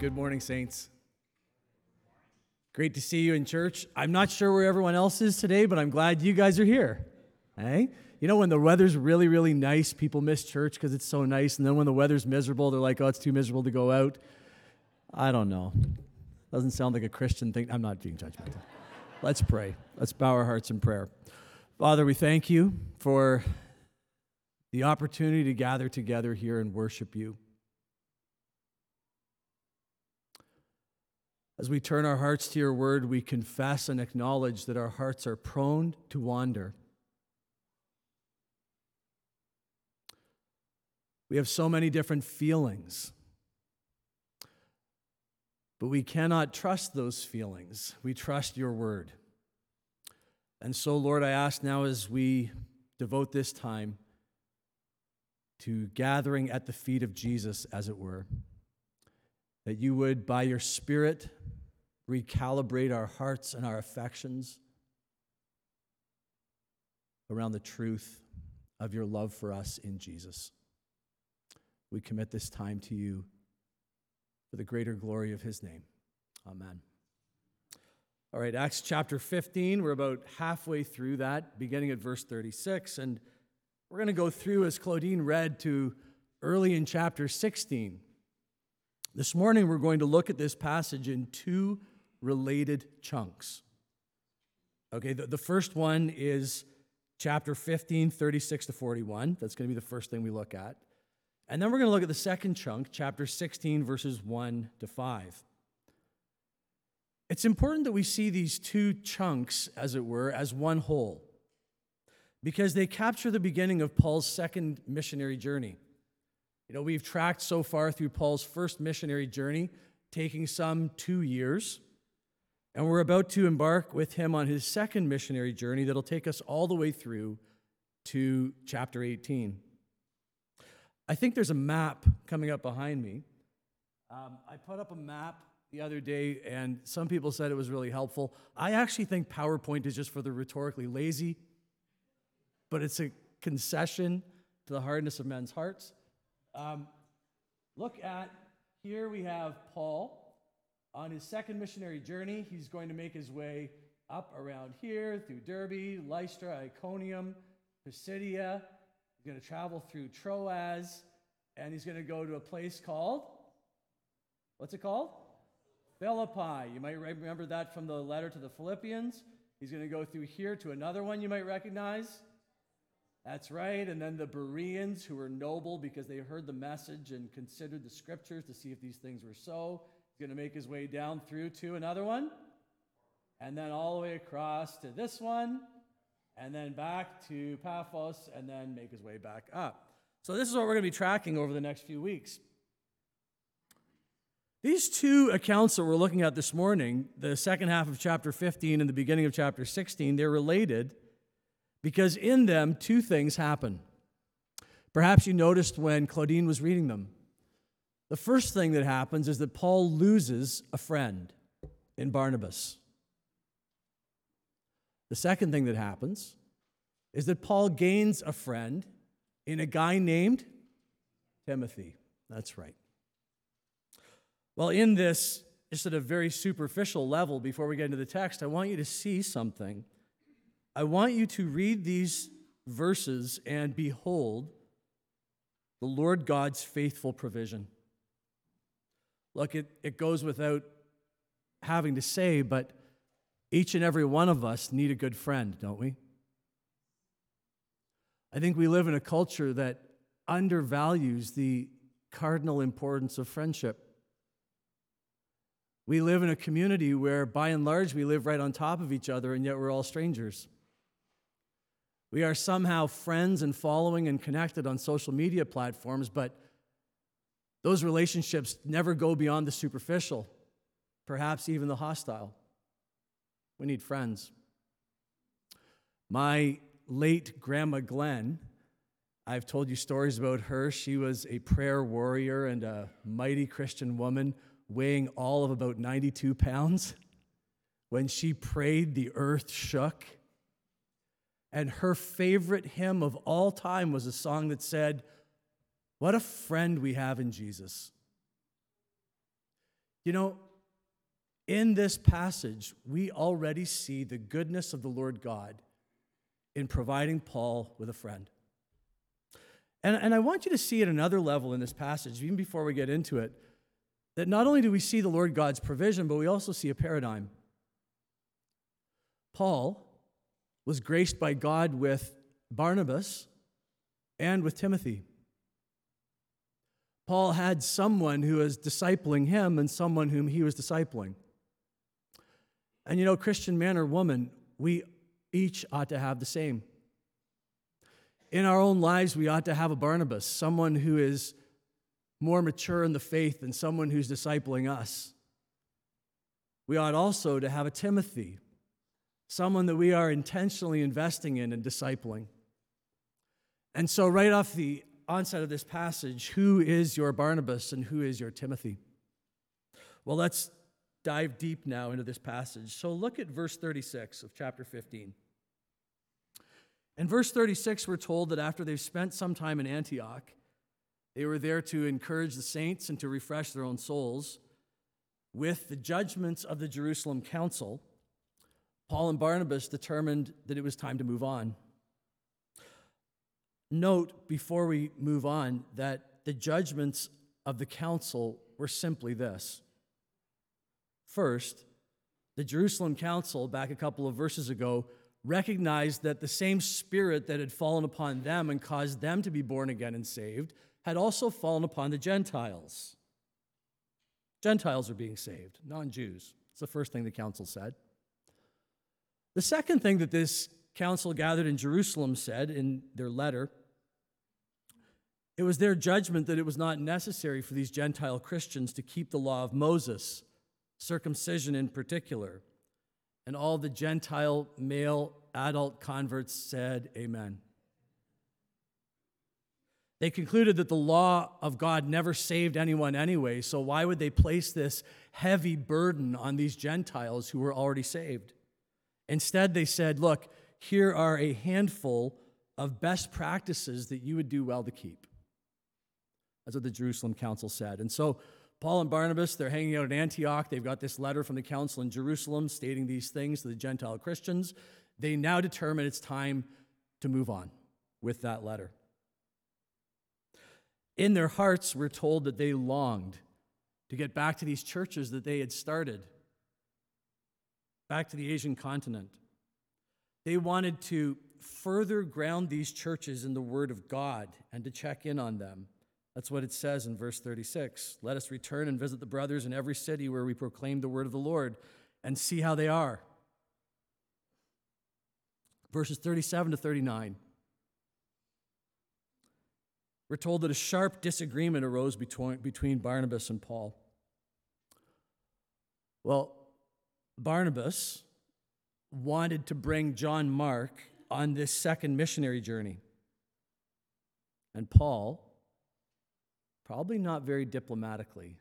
Good morning, Saints. Great to see you in church. I'm not sure where everyone else is today, but I'm glad you guys are here. Hey? You know, when the weather's really, really nice, people miss church because it's so nice. And then when the weather's miserable, they're like, oh, it's too miserable to go out. I don't know. Doesn't sound like a Christian thing. I'm not being judgmental. Let's pray. Let's bow our hearts in prayer. Father, we thank you for the opportunity to gather together here and worship you. As we turn our hearts to your word, we confess and acknowledge that our hearts are prone to wander. We have so many different feelings, but we cannot trust those feelings. We trust your word. And so, Lord, I ask now as we devote this time to gathering at the feet of Jesus, as it were, that you would, by your Spirit, recalibrate our hearts and our affections around the truth of your love for us in Jesus. We commit this time to you for the greater glory of his name. Amen. All right, Acts chapter 15. We're about halfway through that, beginning at verse 36. And we're going to go through, as Claudine read, to early in chapter 16. This morning, we're going to look at this passage in two related chunks. Okay, the, the first one is chapter 15, 36 to 41. That's going to be the first thing we look at. And then we're going to look at the second chunk, chapter 16, verses 1 to 5. It's important that we see these two chunks, as it were, as one whole, because they capture the beginning of Paul's second missionary journey. You know, we've tracked so far through Paul's first missionary journey, taking some two years. And we're about to embark with him on his second missionary journey that'll take us all the way through to chapter 18. I think there's a map coming up behind me. Um, I put up a map the other day, and some people said it was really helpful. I actually think PowerPoint is just for the rhetorically lazy, but it's a concession to the hardness of men's hearts. Um, look at here we have Paul on his second missionary journey, he's going to make his way up around here through Derbe, Lystra, Iconium, Pisidia. He's going to travel through Troas, and he's going to go to a place called, what's it called? Philippi. You might remember that from the letter to the Philippians. He's going to go through here to another one you might recognize. That's right. And then the Bereans, who were noble because they heard the message and considered the scriptures to see if these things were so he's going to make his way down through to another one, and then all the way across to this one, and then back to Paphos, and then make his way back up. So, this is what we're going to be tracking over the next few weeks. These two accounts that we're looking at this morning, the second half of chapter 15 and the beginning of chapter 16, they're related because in them two things happen. Perhaps you noticed when Claudine was reading them. The first thing that happens is that Paul loses a friend in Barnabas. The second thing that happens is that Paul gains a friend in a guy named Timothy. That's right. Well, in this, just at a very superficial level, before we get into the text, I want you to see something. I want you to read these verses and behold the Lord God's faithful provision. Look, it, it goes without having to say, but each and every one of us need a good friend, don't we? I think we live in a culture that undervalues the cardinal importance of friendship. We live in a community where, by and large, we live right on top of each other, and yet we're all strangers. We are somehow friends and following and connected on social media platforms, but those relationships never go beyond the superficial, perhaps even the hostile. We need friends. My late grandma Glenn, I've told you stories about her. She was a prayer warrior and a mighty Christian woman, weighing all of about 92 pounds. When she prayed, the earth shook. And her favorite hymn of all time was a song that said, what a friend we have in Jesus. You know, in this passage, we already see the goodness of the Lord God in providing Paul with a friend. And, and I want you to see at another level in this passage, even before we get into it, that not only do we see the Lord God's provision, but we also see a paradigm. Paul was graced by God with Barnabas and with Timothy. Paul had someone who was discipling him and someone whom he was discipling. And you know, Christian man or woman, we each ought to have the same. In our own lives, we ought to have a Barnabas, someone who is more mature in the faith than someone who's discipling us. We ought also to have a Timothy, someone that we are intentionally investing in and discipling. And so, right off the onset of this passage, who is your Barnabas and who is your Timothy? Well, let's dive deep now into this passage. So, look at verse 36 of chapter 15. In verse 36, we're told that after they've spent some time in Antioch, they were there to encourage the saints and to refresh their own souls. With the judgments of the Jerusalem council, Paul and Barnabas determined that it was time to move on. Note before we move on that the judgments of the council were simply this. First, the Jerusalem council, back a couple of verses ago, recognized that the same spirit that had fallen upon them and caused them to be born again and saved had also fallen upon the Gentiles. Gentiles are being saved, non Jews. It's the first thing the council said. The second thing that this council gathered in Jerusalem said in their letter it was their judgment that it was not necessary for these Gentile Christians to keep the law of Moses, circumcision in particular. And all the Gentile male adult converts said, Amen. They concluded that the law of God never saved anyone anyway, so why would they place this heavy burden on these Gentiles who were already saved? Instead, they said, Look, here are a handful of best practices that you would do well to keep. That's what the Jerusalem council said. And so, Paul and Barnabas, they're hanging out at Antioch. They've got this letter from the council in Jerusalem stating these things to the Gentile Christians. They now determine it's time to move on with that letter. In their hearts, we're told that they longed to get back to these churches that they had started, back to the Asian continent. They wanted to further ground these churches in the Word of God and to check in on them. That's what it says in verse 36. Let us return and visit the brothers in every city where we proclaim the word of the Lord and see how they are. Verses 37 to 39. We're told that a sharp disagreement arose between, between Barnabas and Paul. Well, Barnabas wanted to bring John Mark on this second missionary journey. And Paul probably not very diplomatically,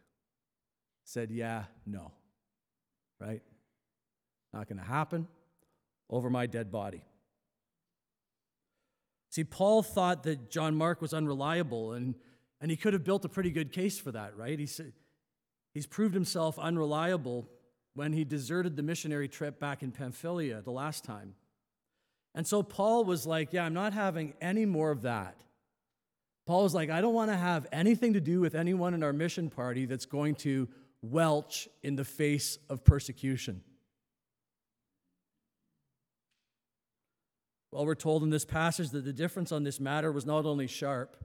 said, Yeah, no, right? Not going to happen over my dead body. See, Paul thought that John Mark was unreliable, and, and he could have built a pretty good case for that, right? He said, he's proved himself unreliable when he deserted the missionary trip back in Pamphylia the last time. And so Paul was like, Yeah, I'm not having any more of that. Paul was like, I don't want to have anything to do with anyone in our mission party that's going to welch in the face of persecution. Well, we're told in this passage that the difference on this matter was not only sharp,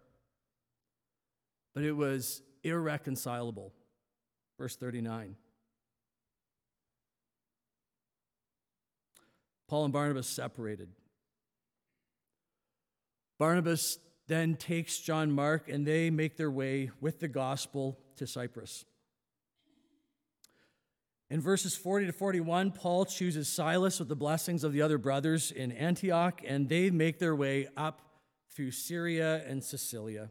but it was irreconcilable. Verse 39. Paul and Barnabas separated. Barnabas then takes John Mark and they make their way with the gospel to Cyprus. In verses 40 to 41, Paul chooses Silas with the blessings of the other brothers in Antioch, and they make their way up through Syria and Cilicia.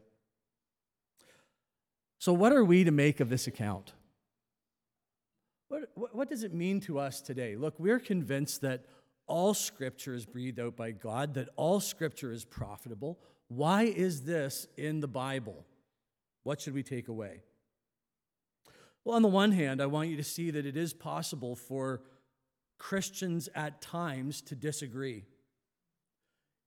So, what are we to make of this account? What, what, does it mean to us today? Look, we're convinced that all scripture is breathed out by God, that all scripture is profitable, why is this in the Bible? What should we take away? Well, on the one hand, I want you to see that it is possible for Christians at times to disagree.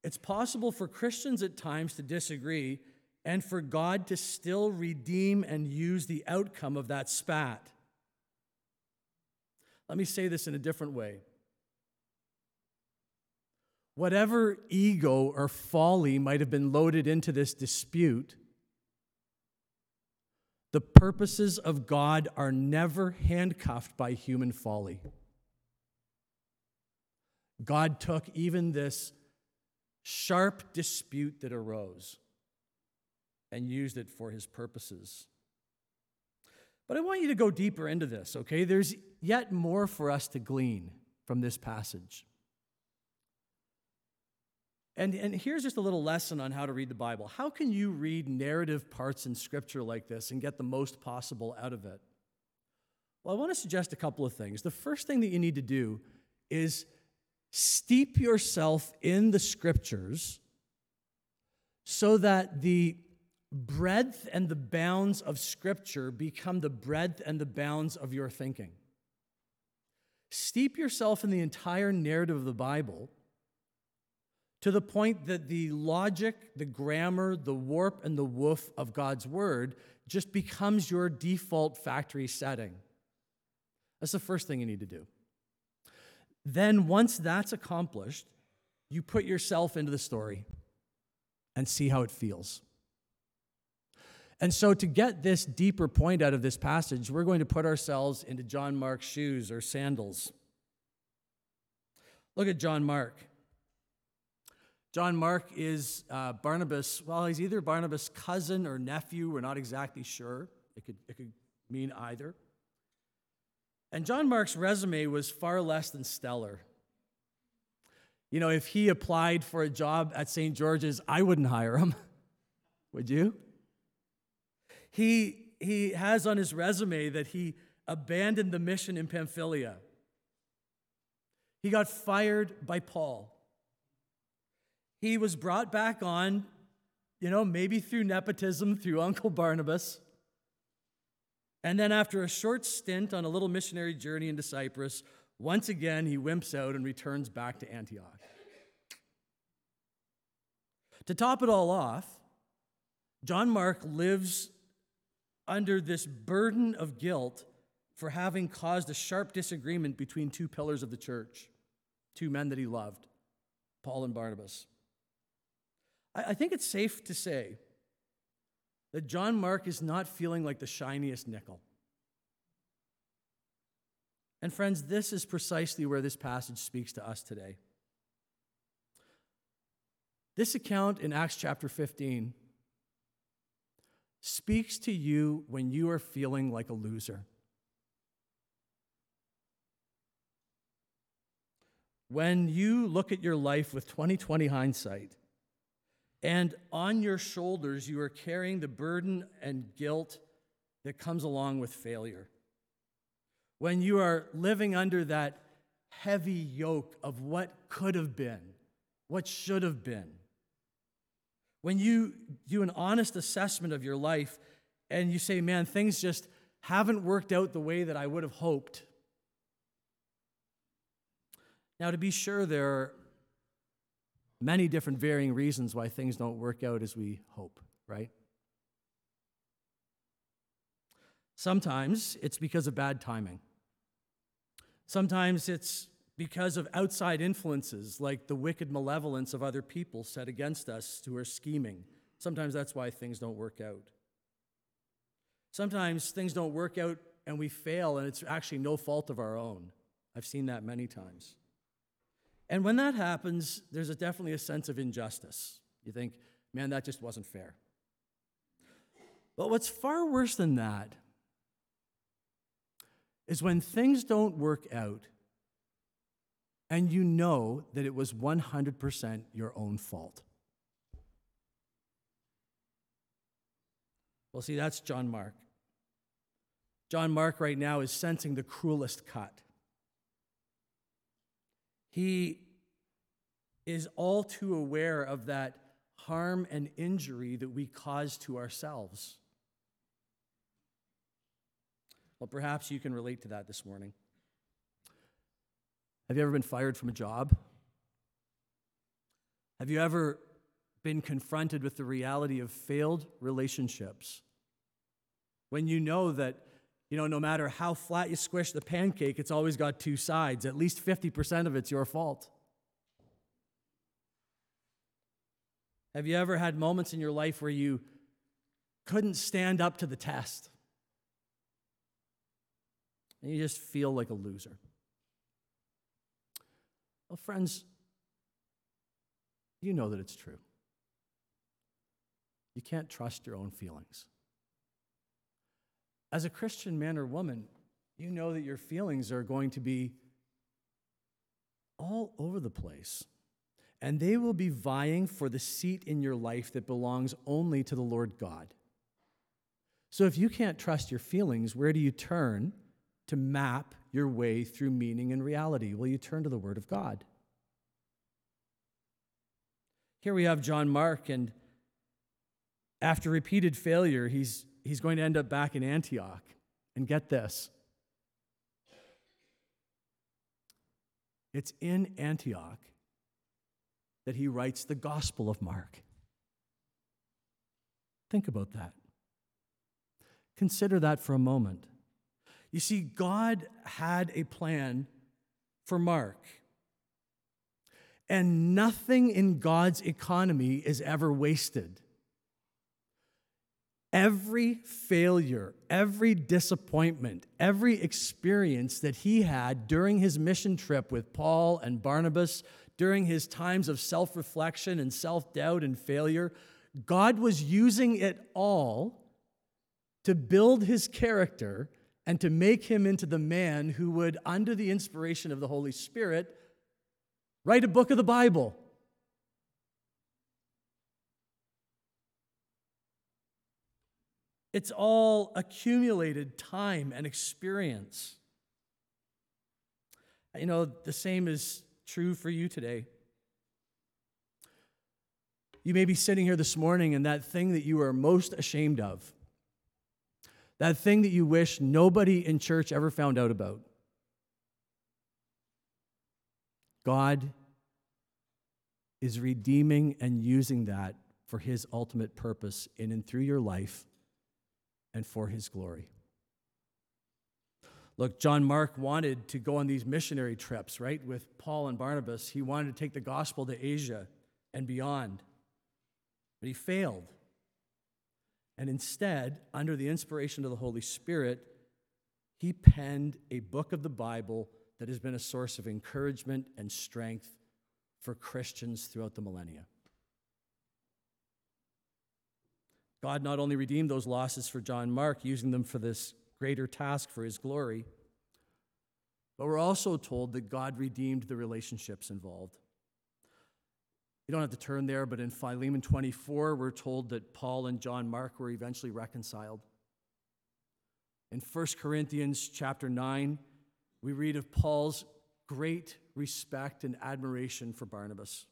It's possible for Christians at times to disagree and for God to still redeem and use the outcome of that spat. Let me say this in a different way. Whatever ego or folly might have been loaded into this dispute, the purposes of God are never handcuffed by human folly. God took even this sharp dispute that arose and used it for his purposes. But I want you to go deeper into this, okay? There's yet more for us to glean from this passage. And, and here's just a little lesson on how to read the Bible. How can you read narrative parts in Scripture like this and get the most possible out of it? Well, I want to suggest a couple of things. The first thing that you need to do is steep yourself in the Scriptures so that the breadth and the bounds of Scripture become the breadth and the bounds of your thinking. Steep yourself in the entire narrative of the Bible to the point that the logic, the grammar, the warp, and the woof of God's word just becomes your default factory setting. That's the first thing you need to do. Then, once that's accomplished, you put yourself into the story and see how it feels. And so, to get this deeper point out of this passage, we're going to put ourselves into John Mark's shoes or sandals. Look at John Mark. John Mark is uh, Barnabas, well, he's either Barnabas' cousin or nephew, we're not exactly sure. It could, it could mean either. And John Mark's resume was far less than stellar. You know, if he applied for a job at St. George's, I wouldn't hire him. Would you? He, he has on his resume that he abandoned the mission in Pamphylia. He got fired by Paul. He was brought back on, you know, maybe through nepotism, through Uncle Barnabas. And then, after a short stint on a little missionary journey into Cyprus, once again he wimps out and returns back to Antioch. To top it all off, John Mark lives under this burden of guilt for having caused a sharp disagreement between two pillars of the church, two men that he loved, Paul and Barnabas. I think it's safe to say that John Mark is not feeling like the shiniest nickel. And, friends, this is precisely where this passage speaks to us today. This account in Acts chapter 15 speaks to you when you are feeling like a loser. When you look at your life with 2020 hindsight and on your shoulders, you are carrying the burden and guilt that comes along with failure. When you are living under that heavy yoke of what could have been, what should have been. When you do an honest assessment of your life and you say, man, things just haven't worked out the way that I would have hoped. Now, to be sure, there are many different varying reasons why things don't work out as we hope, right? Sometimes it's because of bad timing. Sometimes it's because of outside influences like the wicked malevolence of other people set against us who are scheming. Sometimes that's why things don't work out. Sometimes things don't work out and we fail, and it's actually no fault of our own. I've seen that many times. And when that happens, there's a, definitely a sense of injustice. You think, man, that just wasn't fair. But what's far worse than that is when things don't work out and you know that it was 100% your own fault. Well, see, that's John Mark. John Mark right now is sensing the cruelest cut. He is all too aware of that harm and injury that we cause to ourselves. Well, perhaps you can relate to that this morning. Have you ever been fired from a job? Have you ever been confronted with the reality of failed relationships? When you know that, you know, no matter how flat you squish the pancake, it's always got two sides. At least 50% of it's your fault. Have you ever had moments in your life where you couldn't stand up to the test? And you just feel like a loser. Well, friends, you know that it's true. You can't trust your own feelings. As a Christian man or woman, you know that your feelings are going to be all over the place. And they will be vying for the seat in your life that belongs only to the Lord God. So if you can't trust your feelings, where do you turn to map your way through meaning and reality? Well, you turn to the Word of God. Here we have John Mark, and after repeated failure, he's, he's going to end up back in Antioch. And get this it's in Antioch that he writes the Gospel of Mark. Think about that. Consider that for a moment. You see, God had a plan for Mark. And nothing in God's economy is ever wasted. Every failure, every disappointment, every experience that he had during his mission trip with Paul and Barnabas, during his times of self reflection and self doubt and failure, God was using it all to build his character and to make him into the man who would, under the inspiration of the Holy Spirit, Write a book of the Bible. It's all accumulated time and experience. You know, the same is true for you today. You may be sitting here this morning and that thing that you are most ashamed of, that thing that you wish nobody in church ever found out about, God is redeeming and using that for his ultimate purpose in and through your life and for his glory. Look, John Mark wanted to go on these missionary trips, right, with Paul and Barnabas. He wanted to take the gospel to Asia and beyond, but he failed. And instead, under the inspiration of the Holy Spirit, he penned a book of the Bible that has been a source of encouragement and strength for Christians throughout the millennia. God not only redeemed those losses for John Mark, using them for this greater task for his glory, but we're also told that God redeemed the relationships involved. You don't have to turn there, but in Philemon 24, we're told that Paul and John Mark were eventually reconciled. In 1 Corinthians chapter 9, we read of Paul's great respect and admiration for Barnabas.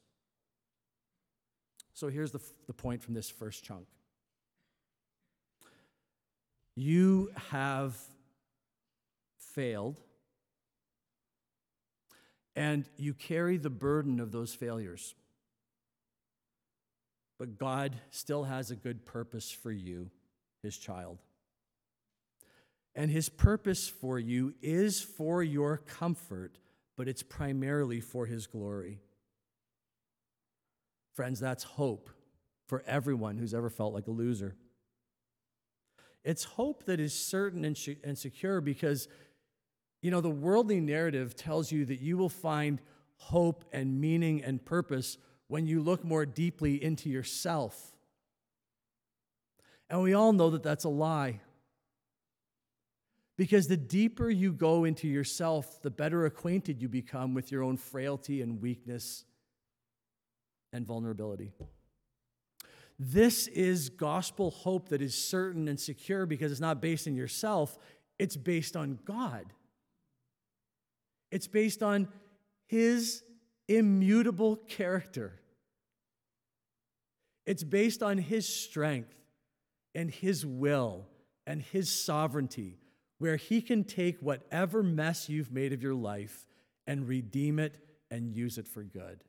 So here's the, the point from this first chunk you have failed, and you carry the burden of those failures. But God still has a good purpose for you, his child. And his purpose for you is for your comfort, but it's primarily for his glory. Friends, that's hope for everyone who's ever felt like a loser. It's hope that is certain and, and secure because, you know, the worldly narrative tells you that you will find hope and meaning and purpose when you look more deeply into yourself. And we all know that that's a lie. Because the deeper you go into yourself, the better acquainted you become with your own frailty and weakness and vulnerability. This is gospel hope that is certain and secure because it's not based in yourself, it's based on God. It's based on His immutable character. It's based on His strength and His will and His sovereignty where He can take whatever mess you've made of your life and redeem it and use it for good.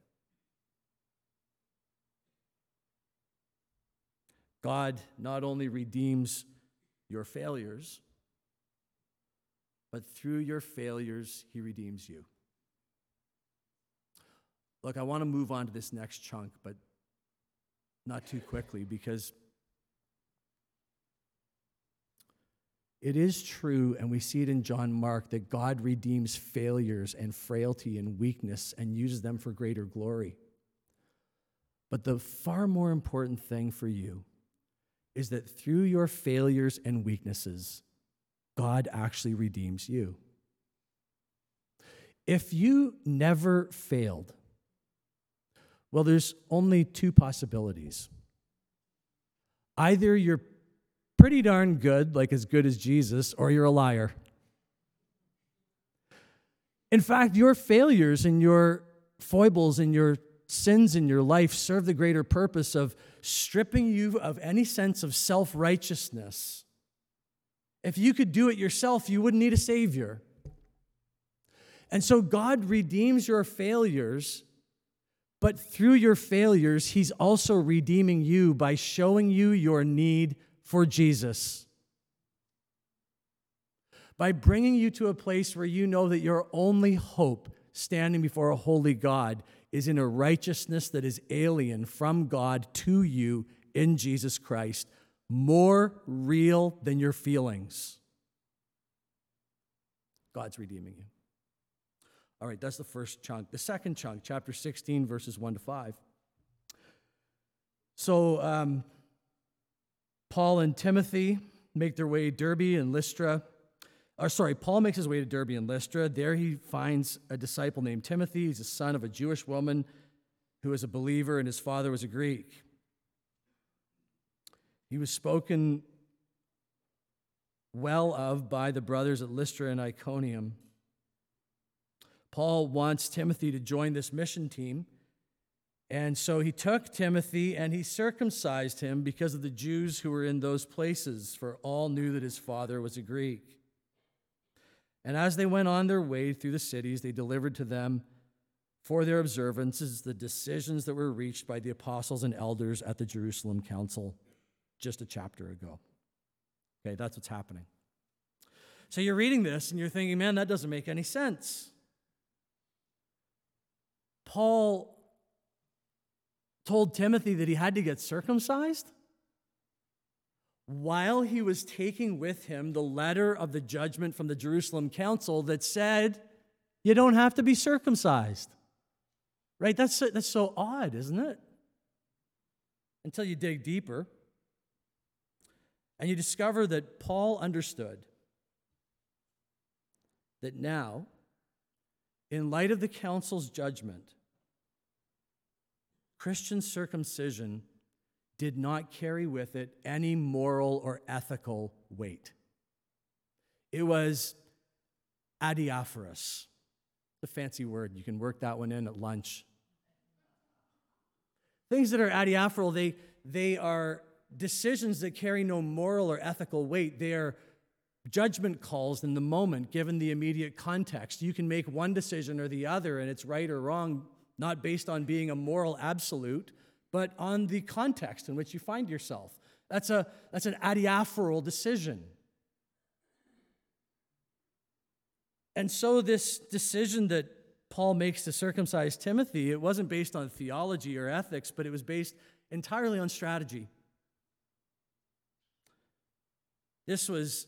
God not only redeems your failures, but through your failures, He redeems you. Look, I want to move on to this next chunk, but not too quickly because it is true, and we see it in John Mark, that God redeems failures and frailty and weakness and uses them for greater glory. But the far more important thing for you is that through your failures and weaknesses, God actually redeems you. If you never failed, well, there's only two possibilities. Either you're pretty darn good, like as good as Jesus, or you're a liar. In fact, your failures and your foibles and your sins in your life serve the greater purpose of stripping you of any sense of self righteousness. If you could do it yourself, you wouldn't need a Savior. And so God redeems your failures, but through your failures, He's also redeeming you by showing you your need for Jesus. By bringing you to a place where you know that your only hope standing before a holy God is in a righteousness that is alien from God to you in Jesus Christ, more real than your feelings. God's redeeming you. All right, that's the first chunk. The second chunk, chapter 16, verses 1 to 5. So, um, Paul and Timothy make their way to Derbe and Lystra or sorry, Paul makes his way to Derbe and Lystra. There he finds a disciple named Timothy. He's a son of a Jewish woman who was a believer, and his father was a Greek. He was spoken well of by the brothers at Lystra and Iconium. Paul wants Timothy to join this mission team. And so he took Timothy and he circumcised him because of the Jews who were in those places, for all knew that his father was a Greek. And as they went on their way through the cities, they delivered to them for their observances the decisions that were reached by the apostles and elders at the Jerusalem Council just a chapter ago. Okay, that's what's happening. So you're reading this and you're thinking, man, that doesn't make any sense. Paul told Timothy that he had to get circumcised? While he was taking with him the letter of the judgment from the Jerusalem council that said, you don't have to be circumcised. Right? That's, that's so odd, isn't it? Until you dig deeper and you discover that Paul understood that now, in light of the council's judgment, Christian circumcision did not carry with it any moral or ethical weight. It was adiaphorous, the fancy word. You can work that one in at lunch. Things that are adiaphoral, they, they are decisions that carry no moral or ethical weight. They are judgment calls in the moment, given the immediate context. You can make one decision or the other, and it's right or wrong, not based on being a moral absolute, but on the context in which you find yourself. That's, a, that's an adiaphoral decision. And so, this decision that Paul makes to circumcise Timothy, it wasn't based on theology or ethics, but it was based entirely on strategy. This was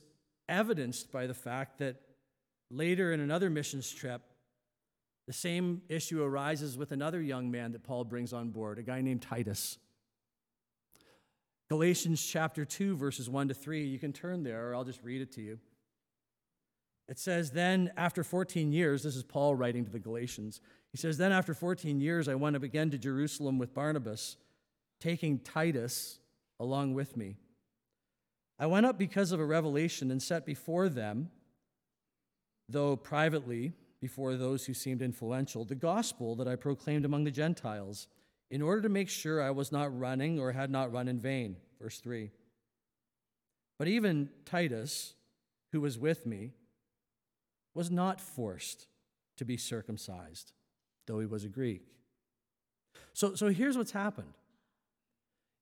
evidenced by the fact that later in another missions trip, the same issue arises with another young man that Paul brings on board, a guy named Titus. Galatians chapter 2, verses 1 to 3. You can turn there, or I'll just read it to you. It says, Then after 14 years, this is Paul writing to the Galatians. He says, Then after 14 years, I went up again to Jerusalem with Barnabas, taking Titus along with me. I went up because of a revelation and set before them, though privately, before those who seemed influential the gospel that I proclaimed among the Gentiles, in order to make sure I was not running or had not run in vain. Verse 3. But even Titus, who was with me, was not forced to be circumcised, though he was a Greek. So, so here's what's happened.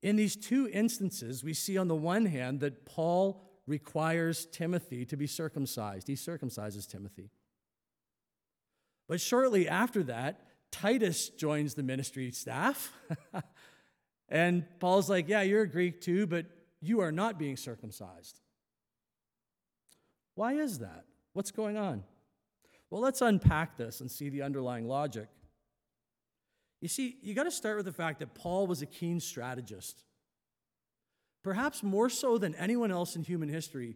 In these two instances, we see on the one hand that Paul requires Timothy to be circumcised. He circumcises Timothy. But shortly after that, Titus joins the ministry staff. and Paul's like, Yeah, you're a Greek too, but you are not being circumcised. Why is that? What's going on? Well, let's unpack this and see the underlying logic. You see, you got to start with the fact that Paul was a keen strategist. Perhaps more so than anyone else in human history,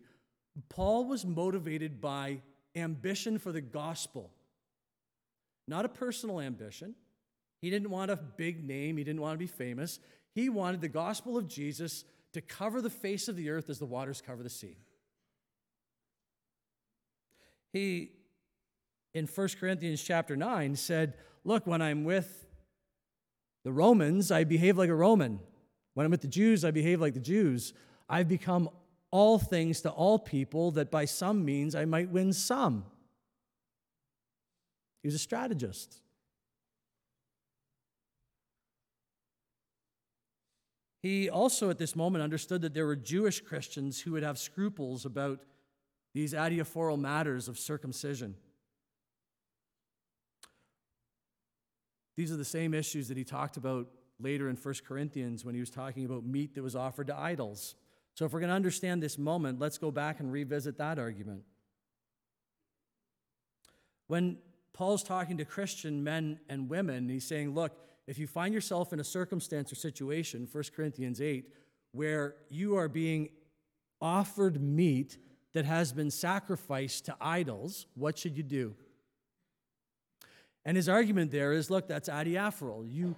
Paul was motivated by ambition for the gospel, not a personal ambition. He didn't want a big name, he didn't want to be famous. He wanted the gospel of Jesus to cover the face of the earth as the waters cover the sea. He, in 1 Corinthians chapter 9, said, Look, when I'm with the Romans, I behave like a Roman. When I'm with the Jews, I behave like the Jews. I've become all things to all people that by some means I might win some. He was a strategist. He also, at this moment, understood that there were Jewish Christians who would have scruples about these adiaphoral matters of circumcision. These are the same issues that he talked about later in 1 Corinthians when he was talking about meat that was offered to idols. So, if we're going to understand this moment, let's go back and revisit that argument. When Paul's talking to Christian men and women, he's saying, Look, if you find yourself in a circumstance or situation, 1 Corinthians 8, where you are being offered meat that has been sacrificed to idols, what should you do? And his argument there is look, that's adiaphoral. You,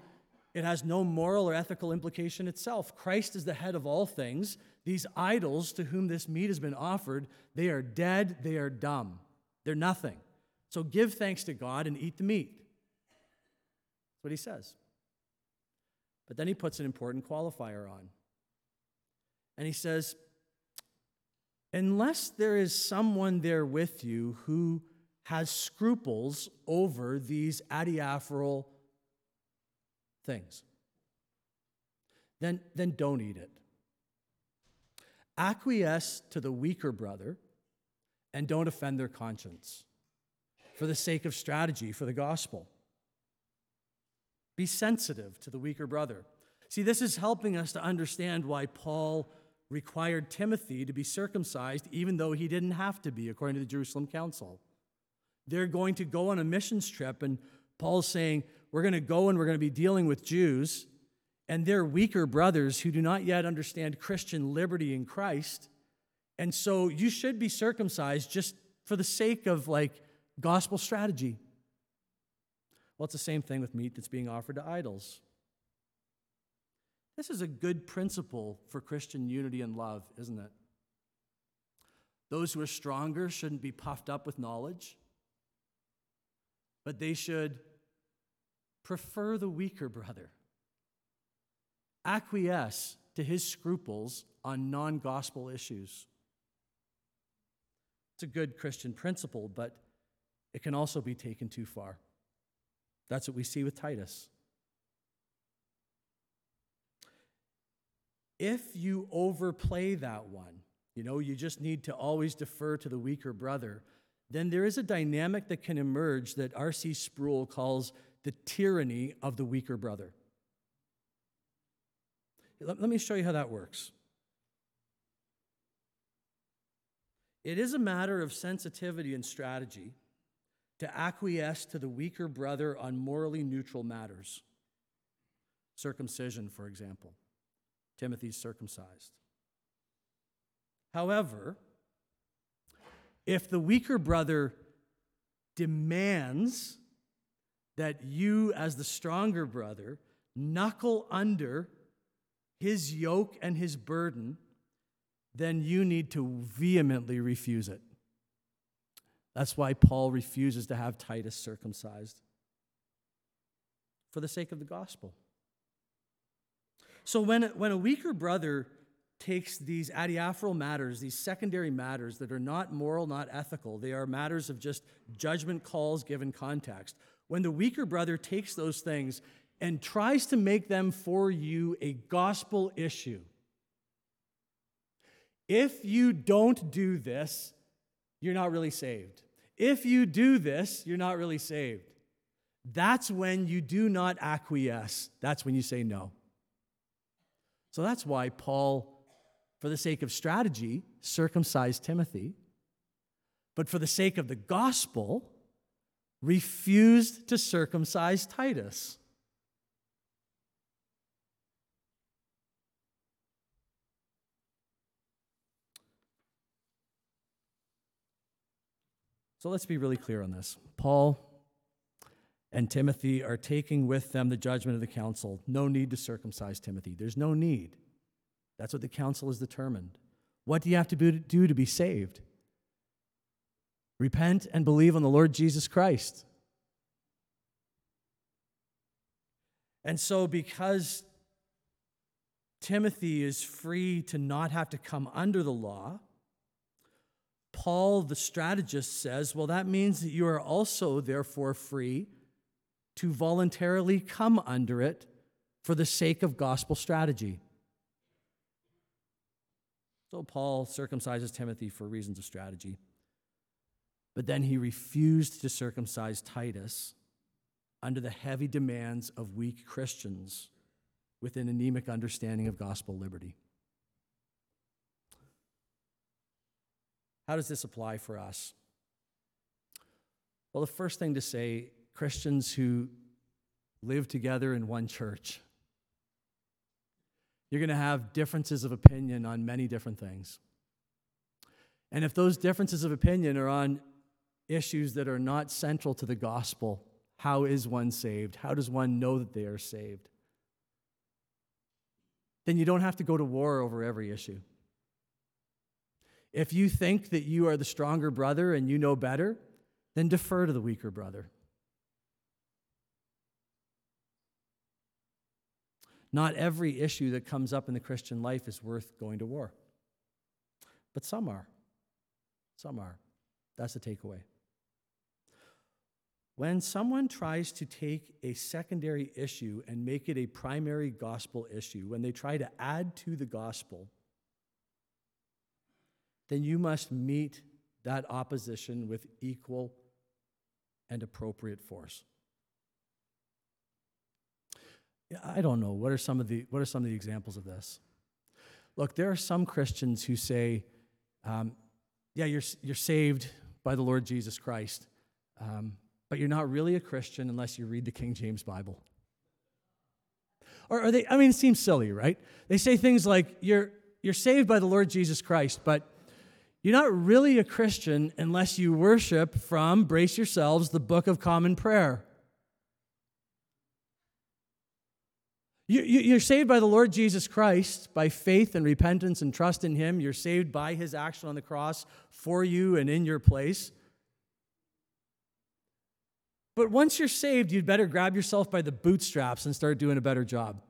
it has no moral or ethical implication itself. Christ is the head of all things. These idols to whom this meat has been offered, they are dead, they are dumb, they're nothing. So give thanks to God and eat the meat. That's what he says. But then he puts an important qualifier on. And he says, unless there is someone there with you who has scruples over these adiaphoral things, then, then don't eat it. Acquiesce to the weaker brother and don't offend their conscience for the sake of strategy for the gospel. Be sensitive to the weaker brother. See, this is helping us to understand why Paul required Timothy to be circumcised, even though he didn't have to be, according to the Jerusalem Council. They're going to go on a missions trip, and Paul's saying, We're going to go and we're going to be dealing with Jews, and they're weaker brothers who do not yet understand Christian liberty in Christ. And so you should be circumcised just for the sake of like gospel strategy. Well, it's the same thing with meat that's being offered to idols. This is a good principle for Christian unity and love, isn't it? Those who are stronger shouldn't be puffed up with knowledge, but they should prefer the weaker brother, acquiesce to his scruples on non gospel issues. It's a good Christian principle, but it can also be taken too far. That's what we see with Titus. If you overplay that one, you know, you just need to always defer to the weaker brother, then there is a dynamic that can emerge that R.C. Sproul calls the tyranny of the weaker brother. Let, me show you how that works. It is a matter of sensitivity and strategy to acquiesce to the weaker brother on morally neutral matters. Circumcision, for example. Timothy's circumcised. However, if the weaker brother demands that you, as the stronger brother, knuckle under his yoke and his burden, then you need to vehemently refuse it. That's why Paul refuses to have Titus circumcised for the sake of the gospel. So when, when a weaker brother takes these adiaphoral matters, these secondary matters that are not moral, not ethical, they are matters of just judgment calls given context. When the weaker brother takes those things and tries to make them for you a gospel issue, if you don't do this, you're not really saved. If you do this, you're not really saved. That's when you do not acquiesce. That's when you say no. So that's why Paul, for the sake of strategy, circumcised Timothy, but for the sake of the gospel, refused to circumcise Titus. So let's be really clear on this. Paul and Timothy are taking with them the judgment of the council. No need to circumcise Timothy. There's no need. That's what the council has determined. What do you have to do to be saved? Repent and believe on the Lord Jesus Christ. And so, because Timothy is free to not have to come under the law, Paul, the strategist, says, well, that means that you are also, therefore, free to voluntarily come under it for the sake of gospel strategy. So Paul circumcises Timothy for reasons of strategy. But then he refused to circumcise Titus under the heavy demands of weak Christians with an anemic understanding of gospel liberty. How does this apply for us? Well, the first thing to say Christians who live together in one church, you're going to have differences of opinion on many different things. And if those differences of opinion are on issues that are not central to the gospel, how is one saved? How does one know that they are saved? Then you don't have to go to war over every issue. If you think that you are the stronger brother and you know better, then defer to the weaker brother. Not every issue that comes up in the Christian life is worth going to war, but some are. Some are. That's the takeaway. When someone tries to take a secondary issue and make it a primary gospel issue, when they try to add to the gospel, then you must meet that opposition with equal and appropriate force. I don't know. What are some of the, what are some of the examples of this? Look, there are some Christians who say, um, yeah, you're, you're saved by the Lord Jesus Christ, um, but you're not really a Christian unless you read the King James Bible. Or are they, I mean, it seems silly, right? They say things like, you're, you're saved by the Lord Jesus Christ, but you're not really a Christian unless you worship from, brace yourselves, the Book of Common Prayer. You're saved by the Lord Jesus Christ by faith and repentance and trust in Him. You're saved by His action on the cross for you and in your place. But once you're saved, you'd better grab yourself by the bootstraps and start doing a better job.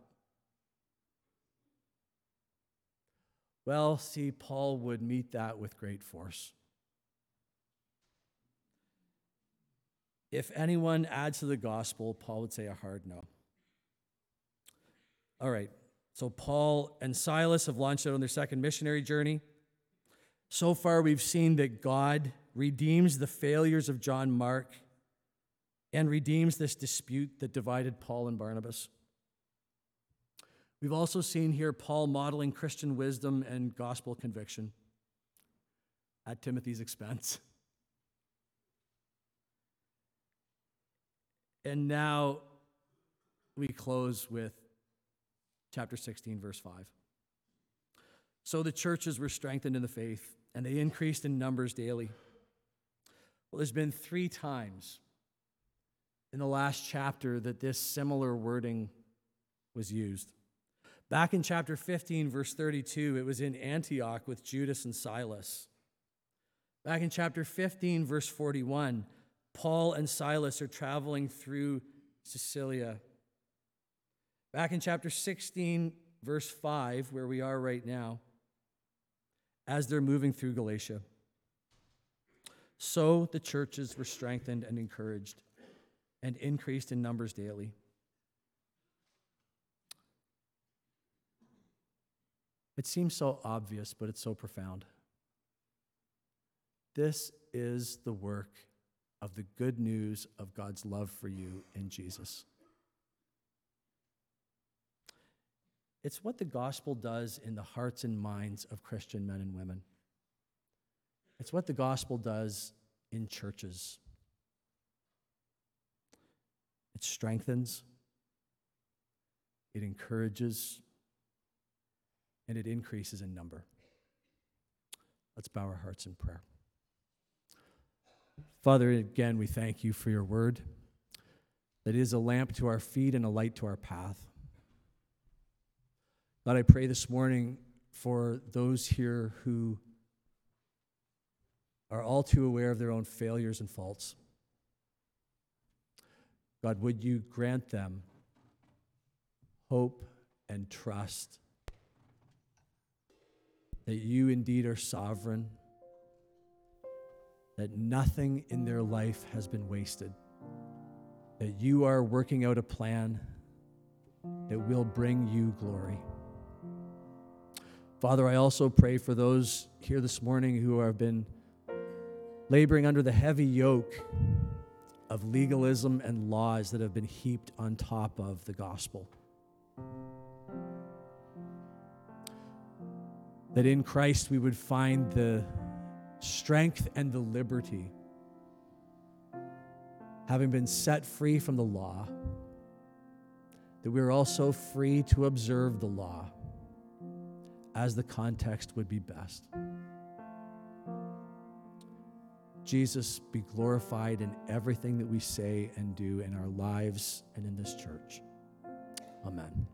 Well, see, Paul would meet that with great force. If anyone adds to the gospel, Paul would say a hard no. All right, so Paul and Silas have launched out on their second missionary journey. So far, we've seen that God redeems the failures of John Mark and redeems this dispute that divided Paul and Barnabas. We've also seen here Paul modeling Christian wisdom and gospel conviction at Timothy's expense. And now we close with chapter 16, verse 5. So the churches were strengthened in the faith, and they increased in numbers daily. Well, there's been three times in the last chapter that this similar wording was used. Back in chapter 15, verse 32, it was in Antioch with Judas and Silas. Back in chapter 15, verse 41, Paul and Silas are traveling through Cilicia. Back in chapter 16, verse 5, where we are right now, as they're moving through Galatia. So the churches were strengthened and encouraged and increased in numbers daily. It seems so obvious, but it's so profound. This is the work of the good news of God's love for you in Jesus. It's what the gospel does in the hearts and minds of Christian men and women. It's what the gospel does in churches. It strengthens, it encourages, and it increases in number. Let's bow our hearts in prayer. Father, again, we thank you for your word that is a lamp to our feet and a light to our path. God, I pray this morning for those here who are all too aware of their own failures and faults. God, would you grant them hope and trust that you indeed are sovereign, that nothing in their life has been wasted, that you are working out a plan that will bring you glory. Father, I also pray for those here this morning who have been laboring under the heavy yoke of legalism and laws that have been heaped on top of the gospel. That in Christ we would find the strength and the liberty, having been set free from the law, that we are also free to observe the law as the context would be best. Jesus, be glorified in everything that we say and do in our lives and in this church. Amen.